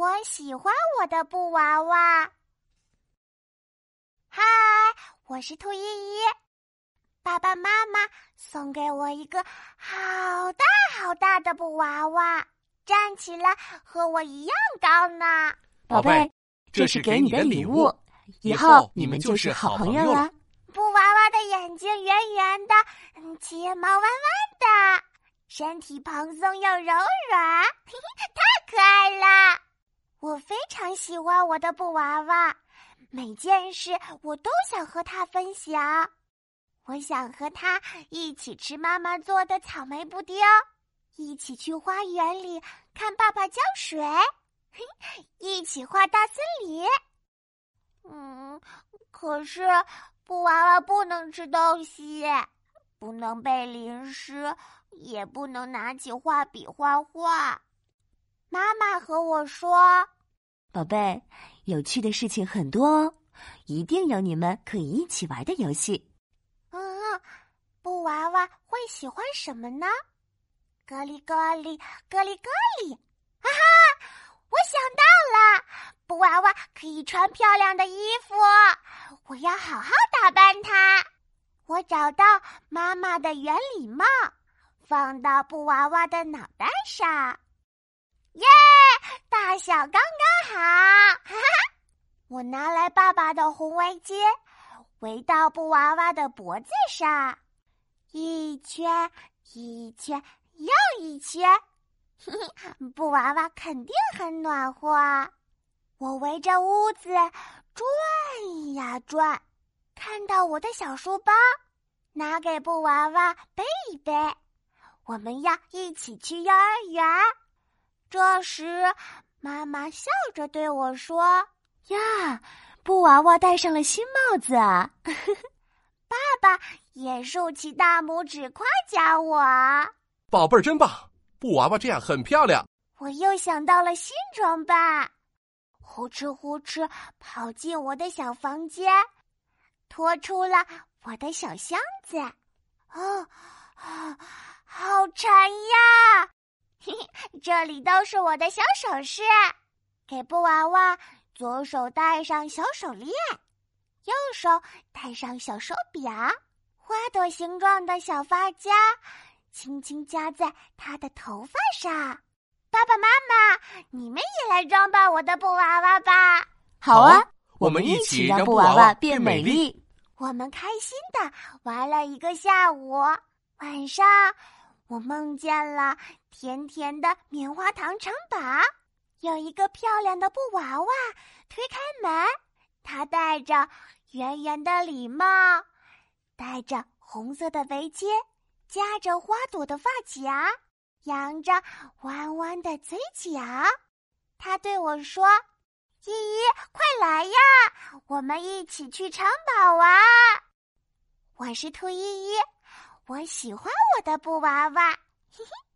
我喜欢我的布娃娃。嗨，我是兔依依。爸爸妈妈送给我一个好大好大的布娃娃，站起来和我一样高呢。宝贝，这是给你的礼物，以后你们就是好朋友了。布娃娃的眼睛圆圆的，睫毛弯弯的，身体蓬松又柔软，太可爱了。我非常喜欢我的布娃娃，每件事我都想和它分享。我想和它一起吃妈妈做的草莓布丁，一起去花园里看爸爸浇水，一起画大森林。嗯，可是。布娃娃不能吃东西，不能被淋湿，也不能拿起画笔画画。妈妈和我说：“宝贝，有趣的事情很多哦，一定有你们可以一起玩的游戏。”嗯，布娃娃会喜欢什么呢？咯里咯里，咯里咯里，哈哈！我想到了，布娃娃可以穿漂亮的衣服。我要好好打扮它。我找到妈妈的圆礼帽，放到布娃娃的脑袋上。耶，大小刚刚好。哈哈，我拿来爸爸的红围巾，围到布娃娃的脖子上，一圈一圈又一圈。嘿 嘿布娃娃肯定很暖和。我围着屋子。转呀转，看到我的小书包，拿给布娃娃背一背。我们要一起去幼儿园。这时，妈妈笑着对我说：“呀，布娃娃戴上了新帽子啊！” 爸爸也竖起大拇指夸奖我：“宝贝儿真棒，布娃娃这样很漂亮。”我又想到了新装扮。呼哧呼哧跑进我的小房间，拖出了我的小箱子。哦，啊，好沉呀！嘿嘿，这里都是我的小首饰。给布娃娃左手戴上小手链，右手戴上小手表，花朵形状的小发夹轻轻夹在她的头发上。爸爸妈妈，你们也来装扮我的布娃娃吧！好啊，我们一起让布娃娃变美丽。我们开心的玩了一个下午，晚上我梦见了甜甜的棉花糖城堡，有一个漂亮的布娃娃推开门，她戴着圆圆的礼帽，戴着红色的围巾，夹着花朵的发夹。扬着弯弯的嘴角，他对我说：“依依，快来呀，我们一起去城堡玩。”我是兔依依，我喜欢我的布娃娃，嘿嘿。